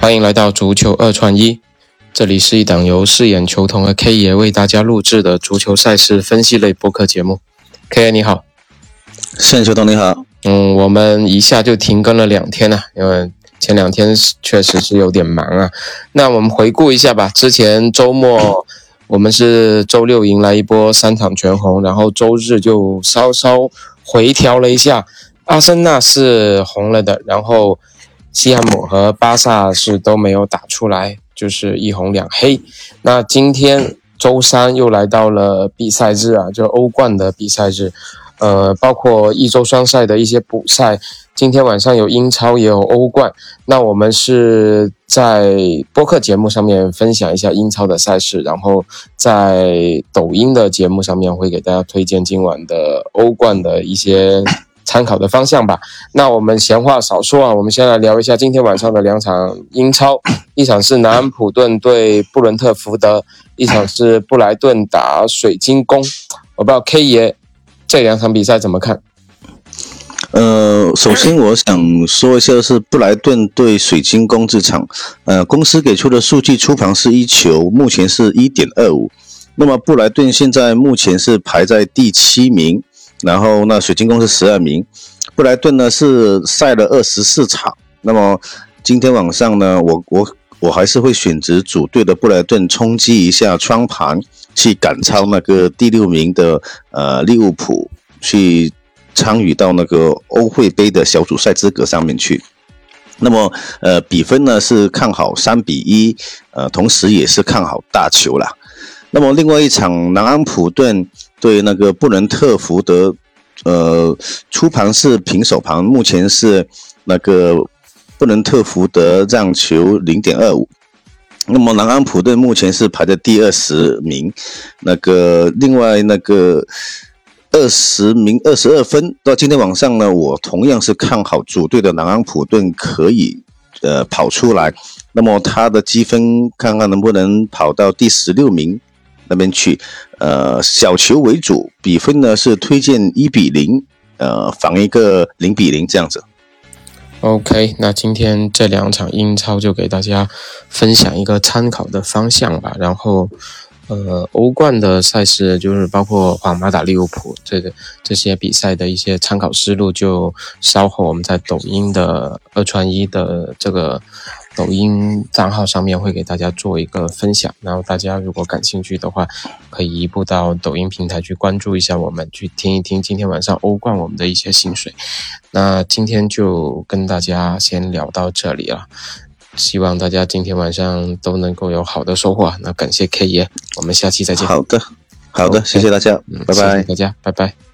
欢迎来到足球二串一，这里是一档由饰演球童和 K 爷为大家录制的足球赛事分析类播客节目。K 爷你好，饰演球童你好。嗯，我们一下就停更了两天了，因为前两天确实是有点忙啊。那我们回顾一下吧，之前周末我们是周六迎来一波三场全红，然后周日就稍稍回调了一下，阿森纳是红了的，然后。西汉姆和巴萨是都没有打出来，就是一红两黑。那今天周三又来到了比赛日啊，就欧冠的比赛日，呃，包括一周双赛的一些补赛。今天晚上有英超也有欧冠。那我们是在播客节目上面分享一下英超的赛事，然后在抖音的节目上面会给大家推荐今晚的欧冠的一些。参考的方向吧。那我们闲话少说啊，我们先来聊一下今天晚上的两场英超。一场是南安普顿对布伦特福德，一场是布莱顿打水晶宫。我不知道 K 爷这两场比赛怎么看？呃，首先我想说一下是布莱顿对水晶宫这场。呃，公司给出的数据，出盘是一球，目前是一点二五。那么布莱顿现在目前是排在第七名。然后那水晶宫是十二名，布莱顿呢是赛了二十四场。那么今天晚上呢，我我我还是会选择主队的布莱顿冲击一下窗盘，去赶超那个第六名的呃利物浦，去参与到那个欧会杯的小组赛资格上面去。那么呃比分呢是看好三比一，呃同时也是看好大球啦。那么另外一场南安普顿。对那个布伦特福德，呃，初盘是平手盘，目前是那个布伦特福德让球零点二五。那么南安普顿目前是排在第二十名，那个另外那个二十名二十二分。到今天晚上呢，我同样是看好主队的南安普顿可以呃跑出来。那么他的积分看看能不能跑到第十六名。那边去，呃，小球为主，比分呢是推荐一比零，呃，防一个零比零这样子。OK，那今天这两场英超就给大家分享一个参考的方向吧。然后，呃，欧冠的赛事就是包括皇马打利物浦这个这些比赛的一些参考思路，就稍后我们在抖音的二传一的这个。抖音账号上面会给大家做一个分享，然后大家如果感兴趣的话，可以移步到抖音平台去关注一下我们，去听一听今天晚上欧冠我们的一些薪水。那今天就跟大家先聊到这里了，希望大家今天晚上都能够有好的收获。那感谢 K 爷，我们下期再见。好的，好的，谢谢大家，嗯拜拜，大家拜拜。